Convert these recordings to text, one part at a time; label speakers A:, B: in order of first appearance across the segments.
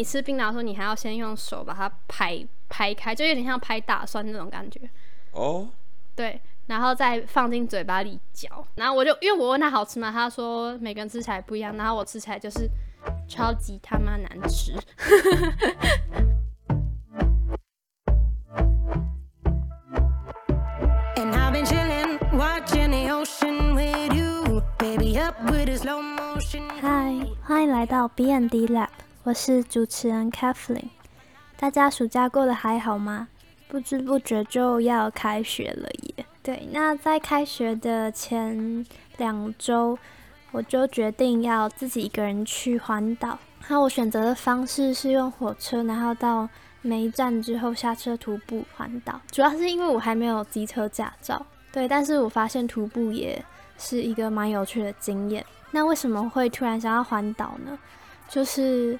A: 你吃槟榔的时候，你还要先用手把它拍拍开，就有点像拍大蒜那种感觉。
B: 哦，
A: 对，然后再放进嘴巴里嚼。然后我就因为我问他好吃吗？他说每个人吃起来不一样，然后我吃起来就是超级他妈难吃。
C: 嗨，欢迎来到 B N D Lab，我是主持人 Kathleen。大家暑假过得还好吗？不知不觉就要开学了耶。对，那在开学的前两周，我就决定要自己一个人去环岛。那我选择的方式是用火车，然后到每一站之后下车徒步环岛。主要是因为我还没有机车驾照，对，但是我发现徒步也是一个蛮有趣的经验。那为什么会突然想要环岛呢？就是，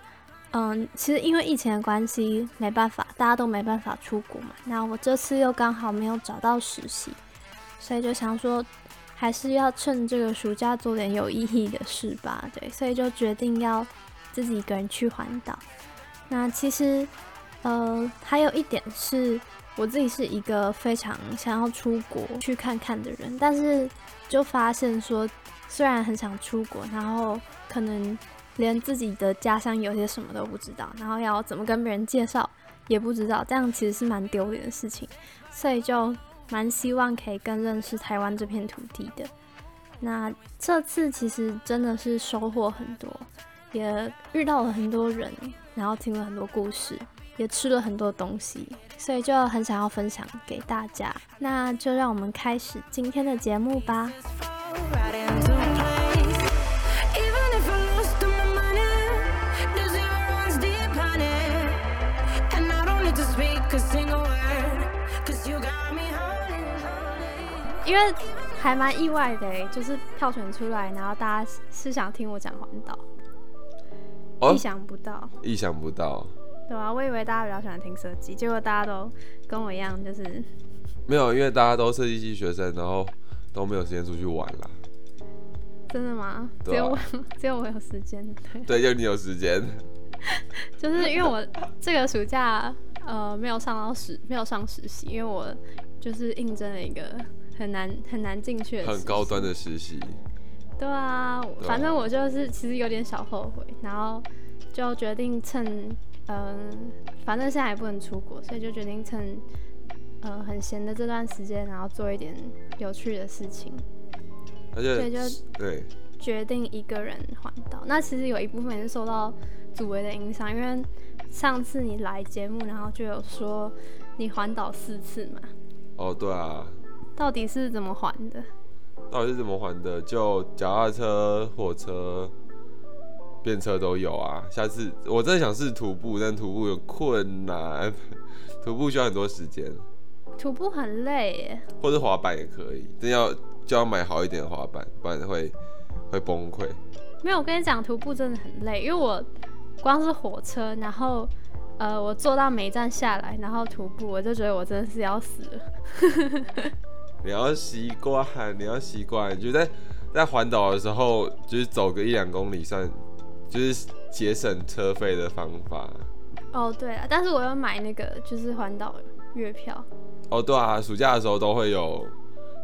C: 嗯，其实因为疫情的关系，没办法，大家都没办法出国嘛。那我这次又刚好没有找到实习，所以就想说，还是要趁这个暑假做点有意义的事吧。对，所以就决定要自己一个人去环岛。那其实，呃，还有一点是我自己是一个非常想要出国去看看的人，但是就发现说，虽然很想出国，然后可能连自己的家乡有些什么都不知道，然后要怎么跟别人介绍也不知道，这样其实是蛮丢脸的事情，所以就蛮希望可以更认识台湾这片土地的。那这次其实真的是收获很多，也遇到了很多人，然后听了很多故事，也吃了很多东西，所以就很想要分享给大家。那就让我们开始今天的节目吧。
A: 因为还蛮意外的诶，就是票选出来，然后大家是想听我讲环岛，
B: 哦
A: 意，想不到，
B: 意想不到，
A: 对啊，我以为大家比较喜欢听设计，结果大家都跟我一样，就是
B: 没有，因为大家都设计系学生，然后都没有时间出去玩了。
A: 真的吗？只有我，只有我有时间，对，
B: 对，就你有时间。
A: 就是因为我这个暑假呃没有上到实，没有上实习，因为我就是应征了一个很难很难进去的
B: 很高端的实习，
A: 对啊，反正我就是其实有点小后悔，然后就决定趁嗯、反正现在也不能出国，所以就决定趁呃很闲的这段时间，然后做一点有趣的事情，
B: 而
A: 所以就
B: 对，
A: 决定一个人环岛。那其实有一部分也是受到祖维的影响，因为上次你来节目，然后就有说你环岛四次嘛，
B: 哦对啊，
A: 到底是怎么还的？
B: 到底是怎么还的？就脚踏车、火车、便车都有啊。下次我真的想试徒步，但徒步有困难，徒步需要很多时间，
A: 徒步很累耶。
B: 或者滑板也可以，但要就要买好一点的滑板，不然会会崩溃。
A: 没有，我跟你讲，徒步真的很累，因为我光是火车，然后呃，我坐到每一站下来，然后徒步，我就觉得我真的是要死了。
B: 你要习惯，你要习惯，就在在环岛的时候，就是走个一两公里算，就是节省车费的方法。
A: 哦，对啊，但是我要买那个就是环岛月票，
B: 哦，对啊，暑假的时候都会有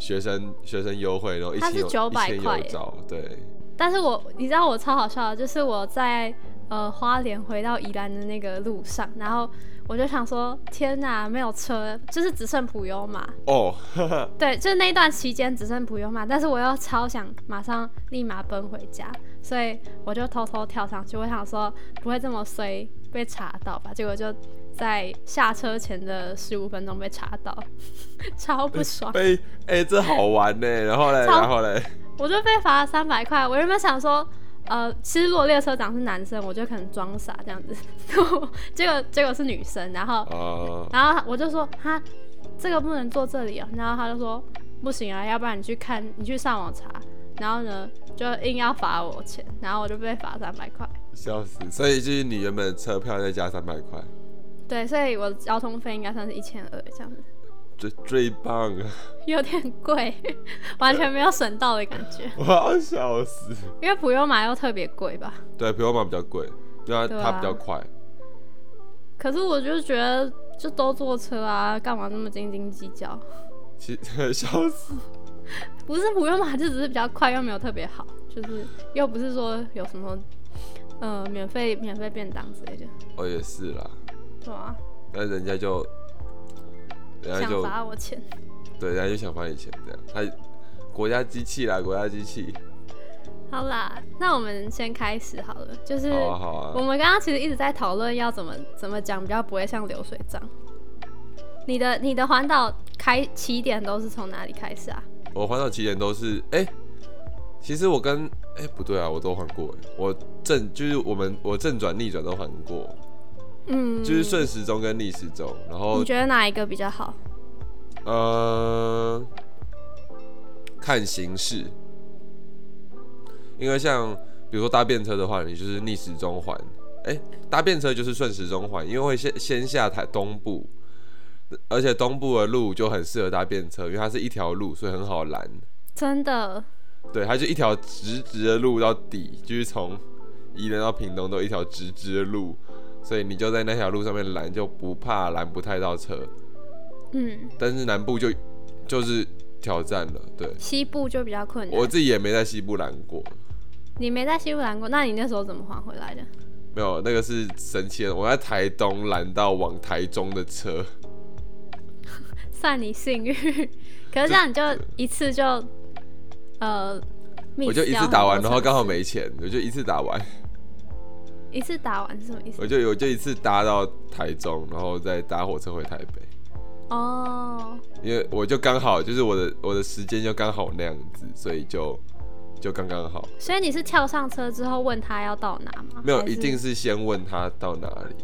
B: 学生学生优惠，然后一
A: 它是
B: 千有
A: 900
B: 一千
A: 块
B: 对，
A: 但是我你知道我超好笑的，就是我在呃花莲回到宜兰的那个路上，然后我就想说，天哪，没有车，就是只剩普悠玛，
B: 哦，
A: 对，就是那一段期间只剩普悠玛，但是我又超想马上立马奔回家，所以我就偷偷跳上去。我想说不会这么衰被查到吧？结果就在下车前的十五分钟被查到，超不爽。
B: 被哎、这好玩呢，然后嘞，然后嘞，
A: 我就被罚了三百块。我原本想说，呃，其实如果列车长是男生，我就可能装傻这样子，结果结果是女生，然后
B: 呃，
A: 然后我就说他，这个不能坐这里哦。然后他就说不行啊，要不然你去看，你去上网查。然后呢，就硬要罚我钱，然后我就被罚三百块。
B: 笑死，所以就是你原本车票再加三百块，
A: 对，所以我的交通费应该算是一千二这样子，
B: 最最棒啊！
A: 有点贵，完全没有省到的感觉。
B: 我要笑死。
A: 因为普悠玛又特别贵吧？
B: 对，皮欧马比较贵，因为它
A: 对啊
B: 它比较快。
A: 可是我就觉得就都坐车啊，干嘛那么斤斤计较？
B: 其实笑死。
A: 不是不用嘛，就只是比较快，又没有特别好，就是又不是说有什么呃免费免费便当之类的，
B: 哦，也是啦，
A: 对啊，
B: 那人家就，人家
A: 想
B: 就
A: 罚我钱。
B: 对，人家就想罚你钱这样。他国家机器啦，国家机器。
A: 好啦，那我们先开始好了，就是我
B: 啊。
A: 们刚刚其实一直在讨论要怎么怎么讲比较不会像流水账。你的你的环岛开起点都是从哪里开始啊？
B: 我环岛起点都是，哎、其实我跟，哎、不对啊，我都环过，哎，我正就是我们我正转逆转都环过，
A: 嗯，
B: 就是顺时钟跟逆时钟，然后
A: 你觉得哪一个比较好？
B: 呃，看形式，因为像比如说搭便车的话，你就是逆时钟环，哎、搭便车就是顺时钟环，因为会先先下台东部，而且东部的路就很适合搭便车，因为它是一条路，所以很好拦。
A: 真的，
B: 对，它就一条直直的路到底，就是从宜兰到屏东都一条直直的路，所以你就在那条路上面拦，就不怕拦不太到车。
A: 嗯，
B: 但是南部就就是挑战了，对。
A: 西部就比较困难。
B: 我自己也没在西部拦过，
A: 你没在西部拦过，那你那时候怎么还回来的？
B: 没有那个是神奇的，我在台东拦到往台中的车，
A: 算你幸运，可是这样你就一次就呃，
B: 我就一次打完，然后刚好没钱，我就一次打完，
A: 一次打完是什么意思？
B: 我就有就一次搭到台中，然后再搭火车回台北。
A: 哦，
B: 因为我就刚好就是我的我的时间就刚好那样子，所以就就刚刚好。
A: 所以你是跳上车之后问他要到哪吗？
B: 没有，一定是先问他到哪里。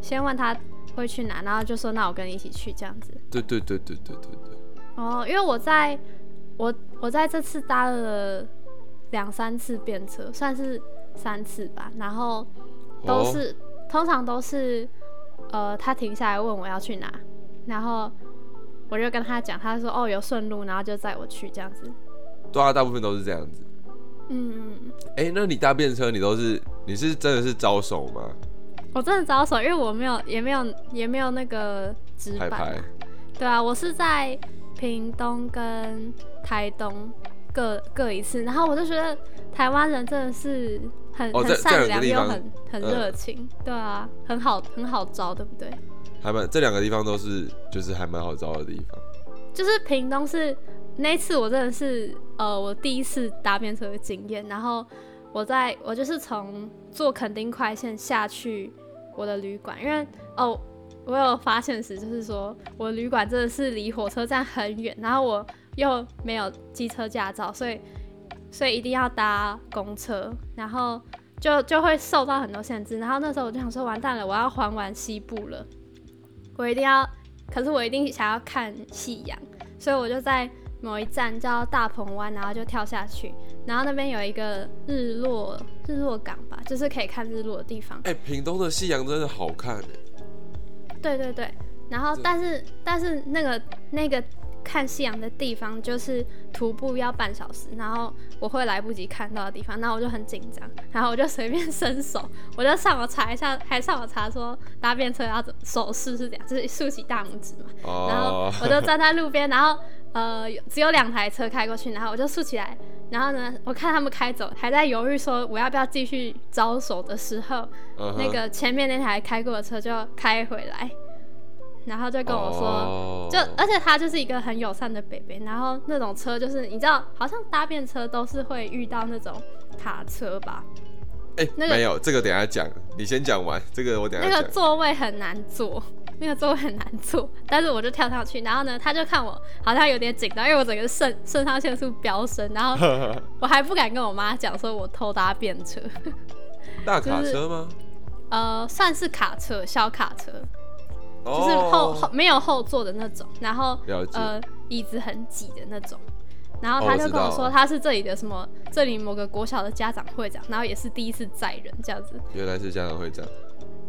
A: 先问他会去哪，然后就说那我跟你一起去这样子。
B: 对对对对对对对。
A: 哦，因为我在我我在这次搭了两三次便车，算是三次吧，然后都
B: 哦
A: 是、通常都是呃他停下来问我要去哪，然后我就跟他讲，他说哦有顺路，然后就载我去这样子。
B: 对啊，大部分都是这样子。
A: 嗯嗯，嗯
B: 哎、那你搭便车，你都是你是真的是招手吗？
A: 我真的招手，因为我没有也没有也没有那个纸
B: 拍
A: 板嘛
B: 拍。
A: 对啊，我是在屏东跟台东各各一次，然后我就觉得台湾人真的是很、很善良又很很
B: 嗯
A: 热情，对啊，很好很好招，对不对？
B: 还蛮这两个地方都是就是还蛮好招的地方。
A: 就是屏东是那一次我真的是呃我第一次搭便车的经验，然后我在我就是从坐垦丁快线下去我的旅馆，因为哦我有发现时就是说我的旅馆真的是离火车站很远，然后我又没有机车驾照，所以所以一定要搭公车，然后就就会受到很多限制，然后那时候我就想说完蛋了，我要环完西部了，我一定要，可是我一定想要看夕阳，所以我就在某一站叫大鹏湾，然后就跳下去，然后那边有一个日落日落港吧，就是可以看日落的地方。
B: 哎、屏东的夕阳真的好看哎、
A: 对对对，然后但是但是那个那个看夕阳的地方就是徒步要半小时，然后我会来不及看到的地方，那我就很紧张，然后我就随便伸手，我就上网查一下，还上网查说搭便车要怎手势是怎样，就是竖起大拇指嘛，然后
B: 哦，
A: 我就站在路边，然后呃只有两台车开过去，然后我就竖起来，然后呢，我看他们开走，还在犹豫说我要不要继续招手的时候，那个前面那台开过的车就开回来，然后就跟我说。
B: 哦
A: 就而且他就是一个很友善的北北，然后那种车就是你知道，好像搭便车都是会遇到那种卡车吧，
B: 哎、
A: 那个
B: 没有这个等一下讲，你先讲完这个我等下讲。
A: 个座位很难坐，那个座位很难坐，但是我就跳上去，然后呢，他就看我好像有点紧张，因为我整个肾肾上腺素飙升，然后 我还不敢跟我妈讲说我偷搭便车，
B: 大卡
A: 就是
B: 车吗？
A: 呃，算是卡车，小卡车，
B: 哦
A: 就是后后没有后座的那种，然后呃椅子很挤的那种。然后他就跟我说他是这里的什么，这里某个国小的家长会长，然后也是第一次载人这样子。
B: 原来是家长会长。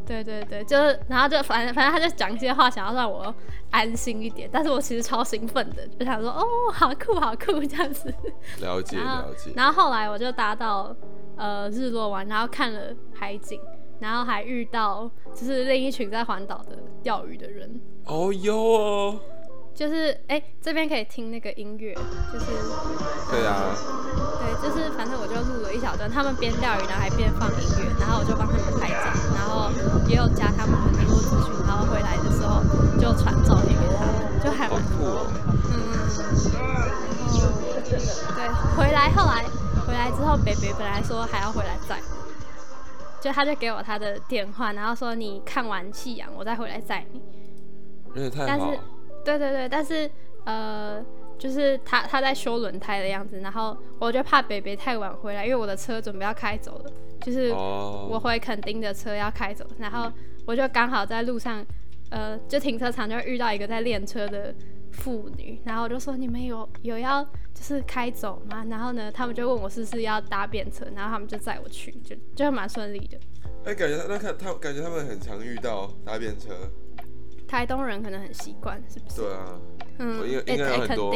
A: 对对对，就是然后就反正反正他就讲一些话，想要让我安心一点，但是我其实超兴奋的，就想说哦好酷好酷这样子。
B: 了解了解。
A: 然后后来我就搭到呃日落湾，然后看了海景，然后还遇到就是另一群在环岛的钓鱼的人。
B: 哦哟。哦，
A: 就是哎、这边可以听那个音乐，就是
B: 对啊，
A: 对，就是反正我就录了一小段，他们边钓鱼然后还边放音乐，然后我就帮他们拍照，然后也有加他们的联络资讯，然后回来的时候就传照片给他们，就还蛮
B: 酷
A: 然后对，回来后来回来之后，北北本来说还要回来载。我，就他就给我他的电话，然后说你看完夕阳我再回来载你。但是，对对对，但是呃，就是他他在修轮胎的样子，然后我就怕北北太晚回来，因为我的车准备要开走了，就是
B: 哦，
A: 我回垦丁的车要开走，然后我就刚好在路上，呃，就停车场就遇到一个在练车的妇女，然后我就说你们有有要就是开走吗？然后呢，他们就问我是不是要搭便车，然后他们就载我去，就就蛮顺利的。
B: 哎、感觉那看他感觉他们很常遇到搭便车，
A: 台东人可能很习惯，是不是？
B: 对啊，
A: 嗯，
B: 我应该应该有很多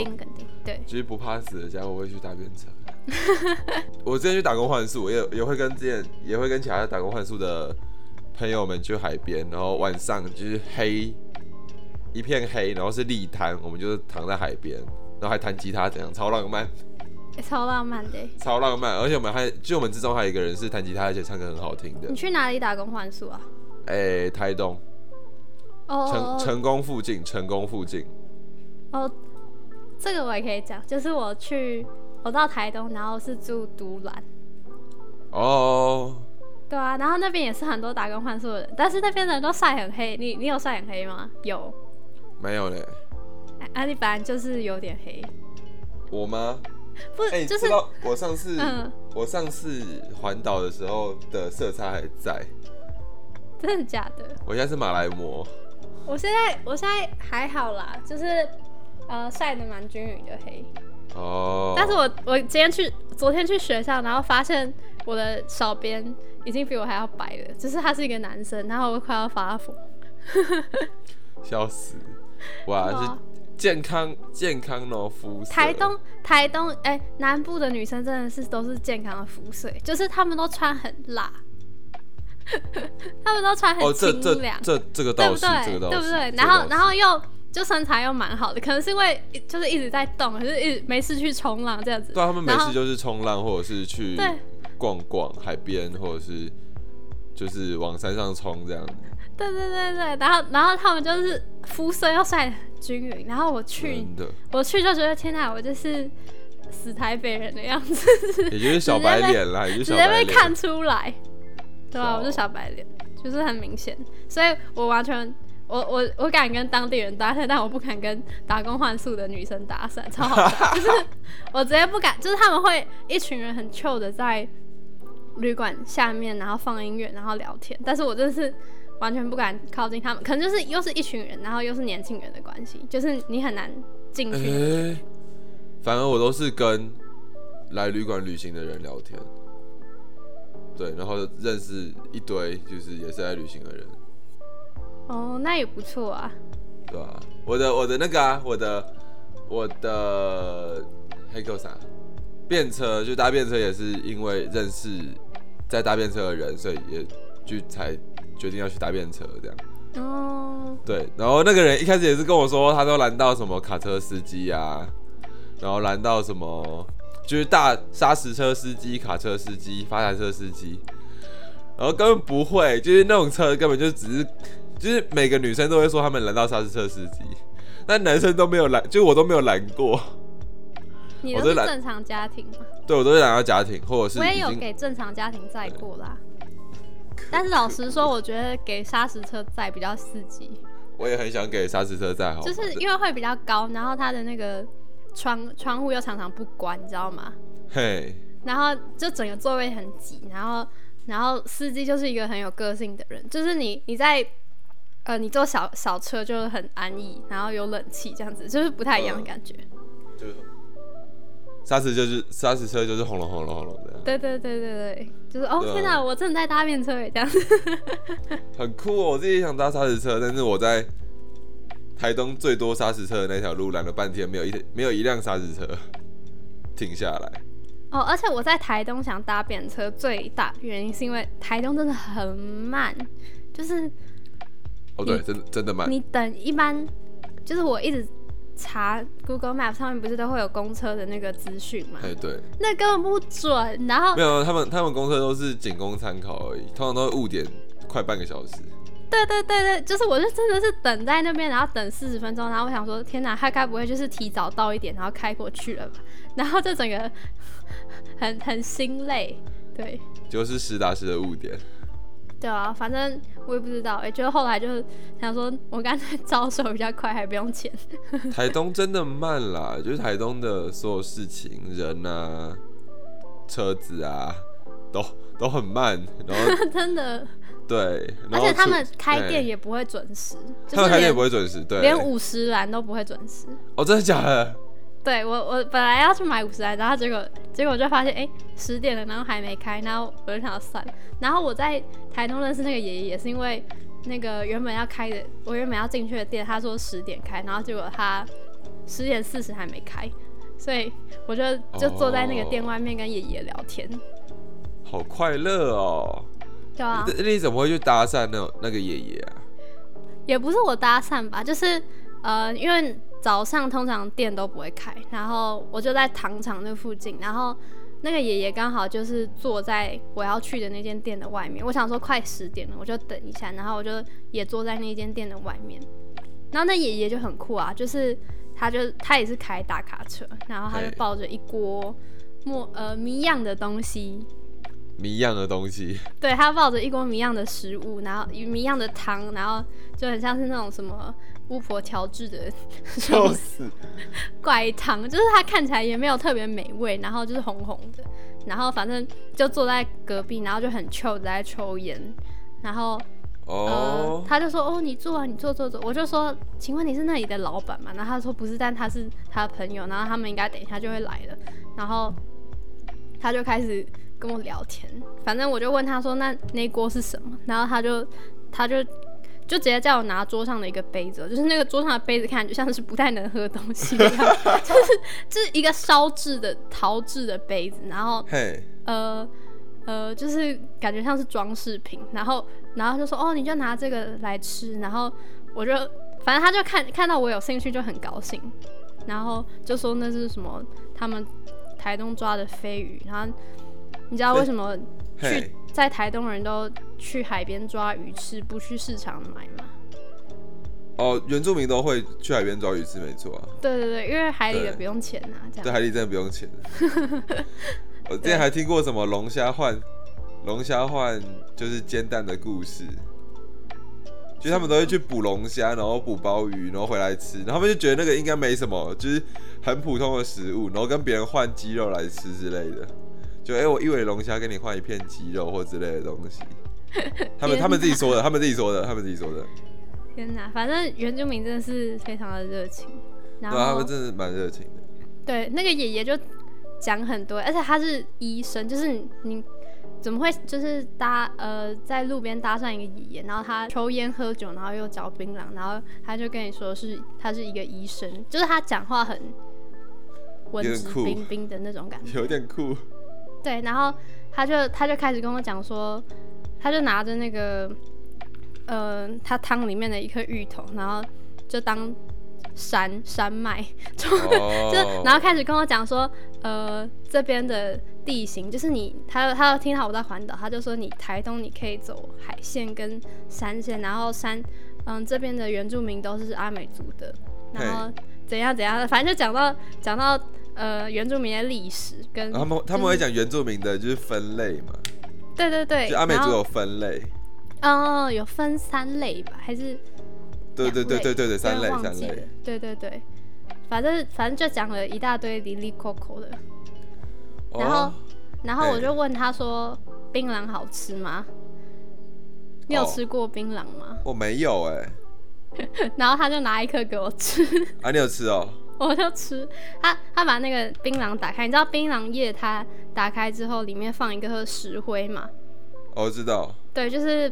A: 对。
B: 其实不怕死的家伙会去搭便车。我之前去打工换宿，也也会跟之前也会跟其他打工换宿的朋友们去海边，然后晚上就是黑一片黑，然后是立滩，我们就是躺在海边，然后还弹吉他，怎样超浪漫，
A: 欸超浪漫的欸。
B: 超浪漫。而且我们还就我们之中还有一个人是弹吉他，而且唱歌很好听的
A: 你。去哪里打工换宿啊？
B: 哎、台东
A: 哦哦
B: 成成功附近，成功附近。
A: 哦，这个我也可以讲，就是我去我到台东，然后是住独兰，
B: 哦，
A: 对啊，然后那边也是很多打工换宿的人，但是那边的人都晒很黑。你你有晒很黑吗？有，
B: 没有嘞，
A: 啊啊，你本来就是有点黑，
B: 我吗？
A: 不是、
B: 哎、
A: 就是
B: 知道我上次、
A: 嗯
B: 我上次环岛的时候的色差还在，
A: 真的假的？
B: 我现在是马来模。
A: 我现在我现在还好啦，就是呃晒的蛮均匀的黑。
B: 哦，
A: 但是我我今天去昨天去学校，然后发现我的小编已经比我还要白了，就是他是一个男生，然后我快要发疯。
B: 笑死，哇，是健康健康哦，肤色。
A: 台东台东哎、南部的女生真的是都是健康的肤色，就是她们都穿很辣，她们都穿很
B: 哦，这这
A: 清凉，
B: 这这个倒是，
A: 对不对？对不对？然后然后又就身材又蛮好的，可能是因为就是一直在动，可是一直没事去冲浪这样子。
B: 对啊，他们没事就是冲浪，或者是去逛逛海边，或者是就是往山上冲这样。
A: 对对对对，然后然后他们就是肤色又晒得很均匀，然后我去
B: 真的，
A: 我去就觉得天哪，我就是死台北人的样子，
B: 也就是小白脸啦，也就是
A: 直
B: 小白脸。
A: 接被看出来，对吧、
B: 是哦
A: 我就小白脸，就是很明显，所以我完全。我我我敢跟当地人搭讪，但我不敢跟打工换宿的女生搭讪，超好笑。就是我直接不敢，就是他们会一群人很 chill 的在旅馆下面，然后放音乐，然后聊天，但是我真的是完全不敢靠近他们，可能就是又是一群人，然后又是年轻人的关系，就是你很难进去。
B: 哎、反而我都是跟来旅馆旅行的人聊天，对，然后认识一堆就是也是来旅行的人，
A: 哦，那也不错啊。
B: 对啊、我的我的那个啊，我的我的黑狗啥？便车就搭便车也是因为认识在搭便车的人，所以也就才决定要去搭便车这样。
A: 哦，
B: 对，然后那个人一开始也是跟我说，他都拦到什么卡车司机啊，然后拦到什么就是大砂石车司机、卡车司机、发财车司机，然后根本不会，就是那种车根本就只是，就是每个女生都会说他们拦到砂石车司机，但男生都没有拦，就我都没有拦过，
A: 你
B: 我都
A: 是正常家庭吗？
B: 对我都是拦到家庭或者是
A: 我也有给正常家庭载过啦。但是老实说，我觉得给砂石车载比较刺激，
B: 我也很想给砂石车载好，
A: 就是因为会比较高，然后它的那个窗窗户又常常不关，你知道吗？
B: 嘿，
A: 然后就整个座位很挤，然后然后司机就是一个很有个性的人，就是你你在呃你坐小小车就很安逸，然后有冷气这样子，就是不太一样的感觉。
B: 就是砂石就是沙石车就是轰隆轰隆轰隆的。
A: 对对对对对，就是哦
B: 啊
A: 天哪，我正在搭便车耶这样子。
B: 很酷哦！我自己也想搭沙石车，但是我在台东最多沙石车的那条路拦了半天，没有一没有一辆沙石车 停下来。
A: 哦，而且我在台东想搭便车，最大原因是因为台东真的很慢，就是
B: 哦，对，真的真的慢。
A: 你等一般，就是我一直查 Google Map 上面不是都会有公车的那个资讯嘛，
B: 哎，对，
A: 那根本不准。然后
B: 没有，他们他们公车都是仅供参考而已，通常都会误点快半个小时。
A: 对对对对，就是我就真的是等在那边，然后等四十分钟，然后我想说，天哪，他该不会就是提早到一点，然后开过去了吧？然后就整个很很心累，对
B: 就是实打实的误点。
A: 对啊，反正我也不知道，哎，就后来就想说，我干脆招手比较快，还不用钱。
B: 台东真的慢啦，就是台东的所有事情、人啊、车子啊，都都很慢。然后
A: 真的，
B: 对，
A: 而且他们
B: 出
A: 开店
B: 哎
A: 也不会准时，就是
B: 他们开店也不会准时，对，
A: 连五十兰都不会准时。
B: 哦，真的假的？
A: 对我，我本来要去买五十来，然后结果结果我就发现，哎、十点了，然后还没开，然后我就想要算了。然后我在台东认识那个爷爷，也是因为那个原本要开的，我原本要进去的店，他说十点开，然后结果他十点四十还没开，所以我就就坐在那个店外面跟爷爷聊天。
B: 好快乐哦！
A: 对啊，
B: 你你怎么会去搭讪那种那个爷爷啊？
A: 也不是我搭讪吧，就是呃，因为早上通常店都不会开，然后我就在糖厂那附近，然后那个爷爷刚好就是坐在我要去的那间店的外面，我想说快十点了，我就等一下，然后我就也坐在那间店的外面，然后那爷爷就很酷啊，就是他就他也是开大卡车，然后他就抱着一锅莫呃谜样的东西，
B: 谜样的东西，
A: 对他抱着一锅谜样的食物，然后谜样的汤，然后就很像是那种什么巫婆调制的
B: 笑死！
A: 怪汤，就是它看起来也没有特别美味，然后就是红红的，然后反正就坐在隔壁，然后就很 chill 的在抽烟，然后呃
B: 哦，
A: 他就说哦你坐啊你坐坐坐，我就说请问你是那里的老板吗？然后他说不是，但他是他的朋友，然后他们应该等一下就会来了，然后他就开始跟我聊天，反正我就问他说那那锅是什么，然后他就他就。就直接叫我拿桌上的一个杯子，就是那个桌上的杯子看就像是不太能喝东西一样，就是就是一个烧制的陶制的杯子，然后
B: 嘿，
A: 呃呃，就是感觉像是装饰品，然后然后就说哦，你就拿这个来吃，然后我就反正他就看看到我有兴趣就很高兴，然后就说那是什么他们台东抓的飞鱼，然后你知道为什么去，在台东人都去海边抓鱼吃，不去市场买吗？
B: 哦，原住民都会去海边抓鱼吃，没错啊。
A: 对对对，因为海里的不用钱啊，这
B: 在
A: 样。
B: 海里真的不用钱。我之前还听过什么龙虾换龙虾换就是煎蛋的故事，就他们都会去捕龙虾，然后捕鲍鱼，然后回来吃，然后他们就觉得那个应该没什么，就是很普通的食物，然后跟别人换鸡肉来吃之类的。就哎、我一尾龙虾跟你换一片鸡肉或之类的东西。他们他们自己说的，他们自己说的，他们自己说的。
A: 天哪，反正原住民真的是非常的热情，然
B: 对啊，他
A: 后
B: 们真的蛮热情的。
A: 对那个爷爷就讲很多，而且他是医生，就是你你怎么会就是搭呃在路边搭上一个爷爷，然后他抽烟喝酒，然后又嚼槟榔，然后他就跟你说是他是一个医生，就是他讲话很文质彬彬的那种感觉。
B: 有点酷。
A: 对，然后他就他就开始跟我讲说，他就拿着那个呃他汤里面的一颗芋头，然后就当山山脉，就
B: 哦。
A: 就然后开始跟我讲说，呃这边的地形就是你他他听到我在环岛，他就说你台东你可以走海线跟山线，然后山嗯这边的原住民都是阿美族的，然后怎样怎样的，反正就讲到讲到呃原住民的历史跟
B: 他们他们会讲原住民的就是分类嘛，
A: 对对对，
B: 就阿美族有分类，
A: 哦，有分三类吧，还是
B: 对对对对对对，三类三类。
A: 对对对，反正反正就讲了一大堆里里扣扣的，然后
B: 哦，
A: 然后我就问他说：“槟榔好吃吗？你有
B: 哦。
A: 吃过槟榔吗？
B: 我没有哎，？”
A: 然后他就拿一颗给我吃，
B: 啊，你有吃哦？
A: 我就吃。他他把那个槟榔打开，你知道槟榔叶它打开之后里面放一个石灰嘛？
B: 哦我知道，
A: 对，就是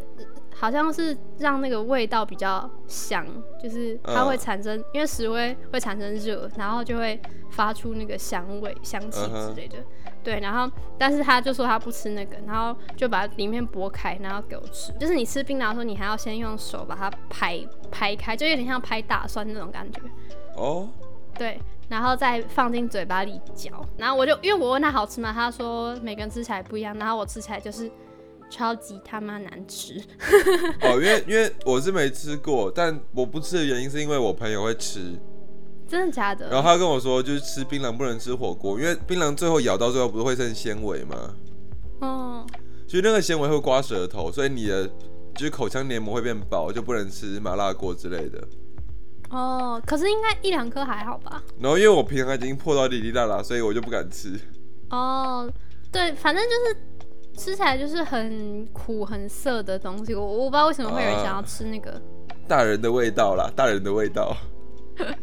A: 好像是让那个味道比较香，就是它会
B: 嗯
A: 产生，因为石灰会产生热，然后就会发出那个香味、香气之类的。对，然后但是他就说他不吃那个，然后就把里面剥开，然后给我吃。就是你吃槟榔的时候，你还要先用手把它拍拍开，就有点像拍大蒜那种感觉。
B: 哦，
A: 对，然后再放进嘴巴里嚼。然后我就因为我问他好吃吗？他说每个人吃起来不一样，然后我吃起来就是超级他妈难吃。
B: 哦，因为因为我是没吃过，但我不吃的原因是因为我朋友会吃，
A: 真的假的？
B: 然后他跟我说，就是吃槟榔不能吃火锅，因为槟榔最后咬到最后不是会剩纤维吗？
A: 哦，
B: 所以那个纤维会刮舌头，所以你的就是口腔黏膜会变薄，就不能吃麻辣锅之类的。
A: 哦，可是应该一两颗还好吧？
B: 然后因为我平常已经破到滴滴答答，所以我就不敢吃。
A: 哦，对，反正就是吃起来就是很苦很涩的东西。我我不知道为什么会有人想要吃那个，
B: 大人的味道啦，大人的味道。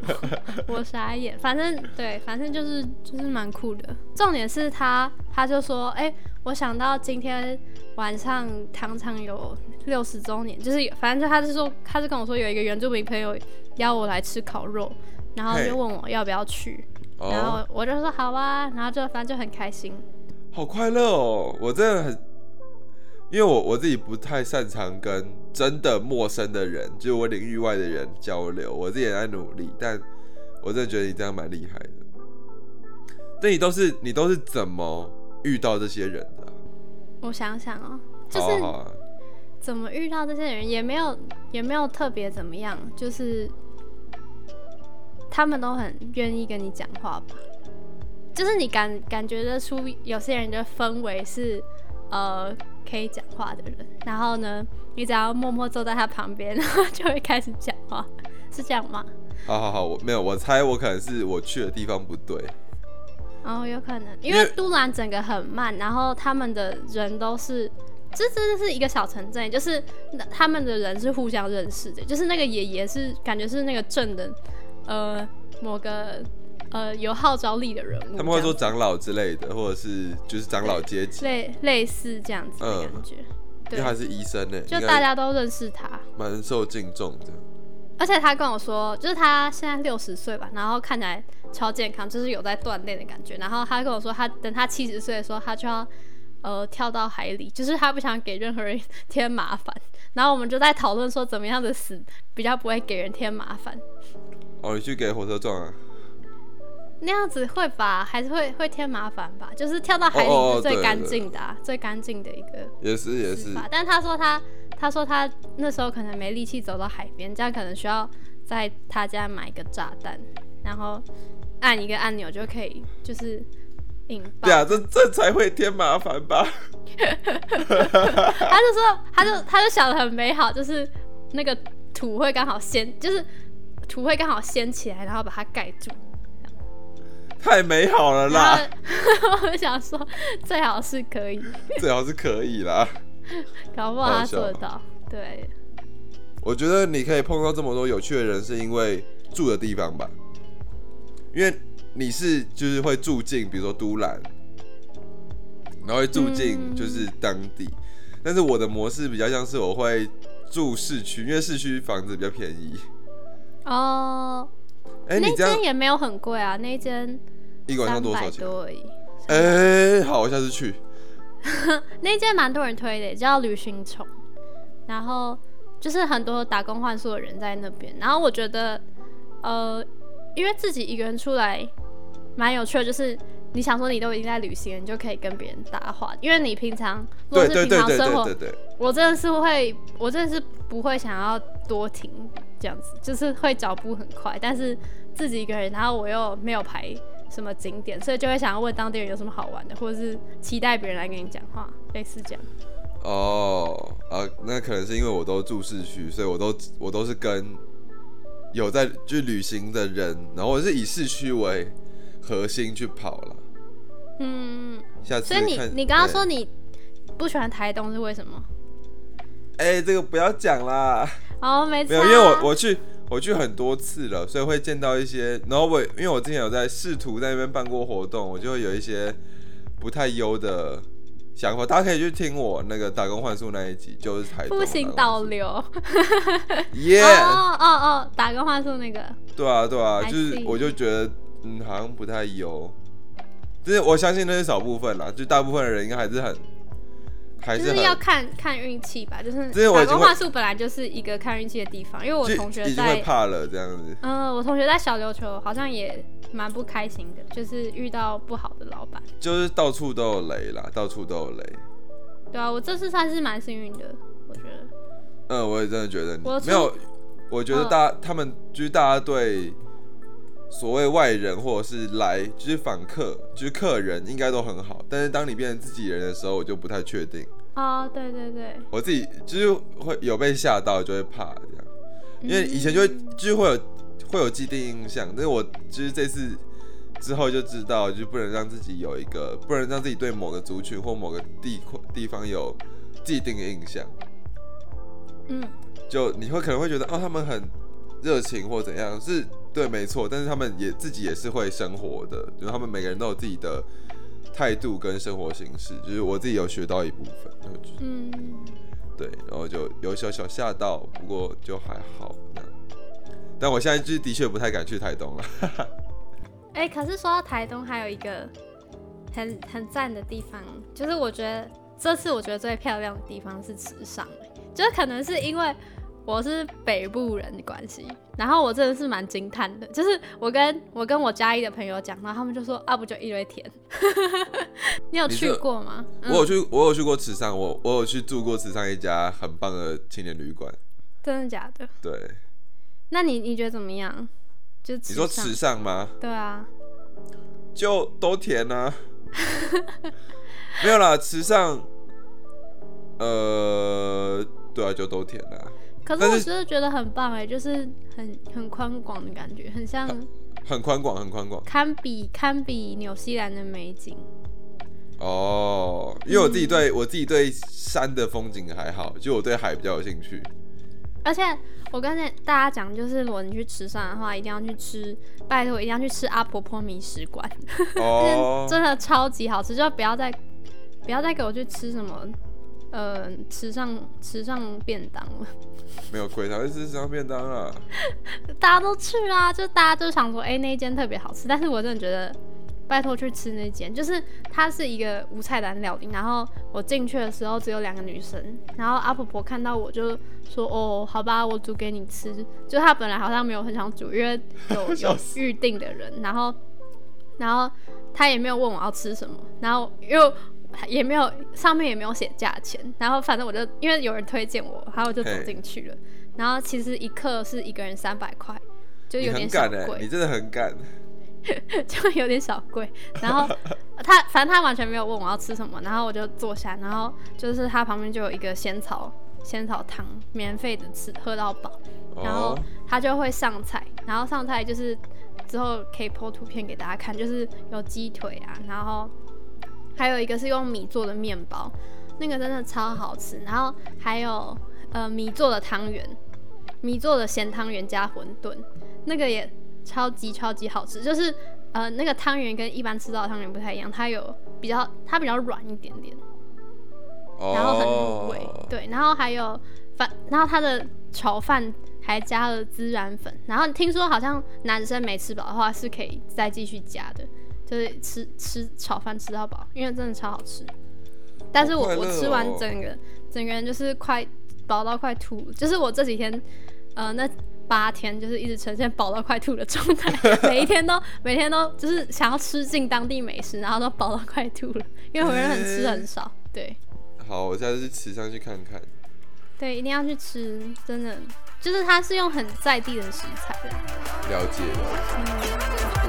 A: 我傻眼。反正对，反正就是就是蛮酷的。重点是他他就说，哎、我想到今天晚上糖厂有六十周年，就是反正就他是说，他是跟我说有一个原住民朋友邀我来吃烤肉，然后就问我要不要去，然后
B: 哦，
A: 我就说好啊，然后就反正就很开心。
B: 好快乐哦！我真的很，因为我我自己不太擅长跟真的陌生的人，就是我领域外的人交流，我自己也在努力，但我真的觉得你这样蛮厉害的。那你都是你都是怎么遇到这些人的啊？
A: 我想想哦，就是
B: 好啊好啊
A: 怎么遇到这些人，也没有也没有特别怎么样，就是他们都很愿意跟你讲话吧。就是你感感觉得出有些人的氛围是呃可以讲话的人，然后呢，你只要默默坐在他旁边，然后就会开始讲话，是这样吗？
B: 好好好，我没有，我猜我可能是我去的地方不对。
A: 哦，有可能，因
B: 为
A: 都兰整个很慢，然后他们的人都是，这真的是一个小城镇，就是那他们的人是互相认识的，就是那个爷爷是感觉是那个镇的，呃，某个呃有号召力的人物，
B: 他们会说长老之类的，或者是就是长老阶级，
A: 类类似这样子的
B: 嗯
A: 感觉，对
B: 因为，他是医生呢，
A: 就大家都认识他，
B: 蛮受敬重的。
A: 而且他跟我说，就是他现在六十岁吧，然后看起来超健康，就是有在锻炼的感觉。然后他跟我说，他等他七十岁的时候，他就要呃跳到海里，就是他不想给任何人添麻烦。然后我们就在讨论说，怎么样的死比较不会给人添麻烦。
B: 哦，你去给火车撞啊？
A: 那样子会吧，还是会会添麻烦吧？就是跳到海里是最干净的、啊，最干净的一个
B: 也是也是。
A: 但他说他他说他那时候可能没力气走到海边，这样可能需要在他家买一个炸弹，然后按一个按钮就可以，就是引爆。
B: 对啊，这这才会添麻烦吧？
A: 他就说，他就他就想的很美好，就是那个土会刚好掀，就是土会刚好掀起来，然后把它盖住。
B: 太美好了啦，
A: 我就想说，最好是可以，
B: 最好是可以啦。
A: 搞不好他做得到。对，
B: 我觉得你可以碰到这么多有趣的人，是因为住的地方吧？因为你是就是会住进，比如说都兰，然后会住进
A: 嗯
B: 就是当地。但是我的模式比较像是我会住市区，因为市区房子比较便宜。
A: 哦，
B: 哎、
A: 那间也没有很贵啊，那间
B: 一个晚上多少钱？
A: 多而已。
B: 哎、好，我下次去。
A: 那间蛮多人推的，叫旅行虫，然后就是很多打工换宿的人在那边。然后我觉得，呃，因为自己一个人出来蛮有趣的，就是你想说你都已经在旅行了，你就可以跟别人搭话，因为你平常如果是平常生活，我真的是会，我真的是不会想要多停这样子，就是会脚步很快，但是自己一个人，然后我又没有排什么景点，所以就会想要问当地人有什么好玩的，或者是期待别人来跟你讲话，类似这样。
B: 哦，啊，那可能是因为我都住市区，所以我都我都是跟有在去旅行的人，然后我是以市区为核心去跑了。
A: 嗯，
B: 下次
A: 所以你你刚刚
B: 哎
A: 说你不喜欢台东是为什么？
B: 哎、这个不要讲啦，
A: 哦，没错，
B: 没有，因为我我去我去很多次了，所以会见到一些，然后我因为我之前有在试图在那边办过活动，我就会有一些不太优的想法，大家可以去听我那个打工换宿那一集，就是台东
A: 不行导流。
B: 耶
A: 哦哦哦，打工幻术那个，
B: 对啊对啊，就是我就觉得嗯好像不太有，就是我相信那是少部分啦，就大部分的人应该还是很还
A: 就是要看看运气吧。就是打工话术本来就是一个看运气的地方，因为我同学
B: 已经会
A: 在，
B: 怕了这样子。
A: 嗯、我同学在小琉球好像也蛮不开心的，就是遇到不好的老板。
B: 就是到处都有雷啦，到处都有雷。
A: 对啊，我这次算是蛮幸运的，我觉得。
B: 嗯，我也真的觉得你没有，我觉得
A: 嗯
B: 大、他们就是大家对所谓外人或者是来就是访客就是客人应该都很好，但是当你变成自己人的时候，我就不太确定。
A: 哦，对对对，
B: 我自己就是会有被吓到，就会怕这样，因为以前就会
A: 嗯
B: 就是会有会有既定印象，但是我就是这次之后就知道，就不能让自己有一个，不能让自己对某个族群或某个地地方有既定的印象。
A: 嗯，
B: 就你会可能会觉得哦，他们很热情或怎样，是对，没错，但是他们也自己也是会生活的，就是他们每个人都有自己的态度跟生活形式，就是我自己有学到一部分，
A: 嗯，
B: 对，然后就有小小吓到，不过就还好那样。但我现在就是的确不太敢去台东了，
A: 哎、可是说到台东，还有一个很很赞的地方，就是我觉得这次我觉得最漂亮的地方是池上、欸，就是可能是因为我是北部人的关系，然后我真的是蛮惊叹的，就是我跟我跟我嘉义的朋友讲，然后他们就说啊，不就一堆田，你有去过吗？嗯
B: 我有去，我有去过池上，我我有去住过池上一家很棒的青年旅馆。
A: 真的假的？
B: 对，
A: 那你你觉得怎么样？就
B: 你说
A: 上
B: 池上吗？
A: 对啊，
B: 就都甜啊，没有啦，池上，呃，对啊，就都甜啦，
A: 可是我
B: 但是
A: 真的觉得很棒哎，就是很很宽广的感觉，很像
B: 很宽广，很宽广。
A: 堪比堪比纽西兰的美景。
B: 哦，因为我自己对、我自己对山的风景还好，就我对海比较有兴趣。
A: 而且我跟大家讲，就是如果你去吃山的话，一定要去吃，拜托一定要去吃阿婆婆米食馆，
B: 哦，
A: 真的超级好吃，就不要再不要再给我去吃什么呃吃上吃上便当了，
B: 没有鬼，才会吃池上便当啊。
A: 大家都去啊，就大家都想说，哎、那一间特别好吃，但是我真的觉得。拜托去吃那间，就是它是一个无菜单料理。然后我进去的时候只有两个女生，然后阿婆婆看到我就说：“哦，好吧，我煮给你吃。”就她本来好像没有很想煮，因为有 有预定的人，然后然后她也没有问我要吃什么，然后因为也没有上面也没有写价钱，然后反正我就因为有人推荐我，然后我就走进去了。然后其实一克是一个人三百块，就有点小贵。
B: 你真的很敢。
A: 就有点小贵。然后 他反正他完全没有问我要吃什么，然后我就坐下，然后就是他旁边就有一个仙草仙草汤，免费的吃喝到饱，然后
B: 哦，
A: 他就会上菜，然后上菜就是之后可以 po 图片给大家看，就是有鸡腿啊，然后还有一个是用米做的面包，那个真的超好吃，然后还有呃米做的汤圆，米做的咸汤圆加馄饨，那个也超级超级好吃，就是呃那个汤圆跟一般吃到的汤圆不太一样，它有比较它比较软一点点，然后很入味，
B: 哦，
A: 对，然后还有饭，然后它的炒饭还加了孜然粉，然后听说好像男生没吃饱的话是可以再继续加的，就是吃吃炒饭吃到饱，因为真的超好吃。但是我、我吃完
B: 哦
A: 整个整个人就是快饱到快吐，就是我这几天呃那八天就是一直呈现饱到快吐的状态，每一天都每天都就是想要吃尽当地美食，然后都饱到快吐了，因为我人很吃很少，对。
B: 好，我下次去池上去看看。
A: 对，一定要去吃，真的，就是它是用很在地的食材的。
B: 了解了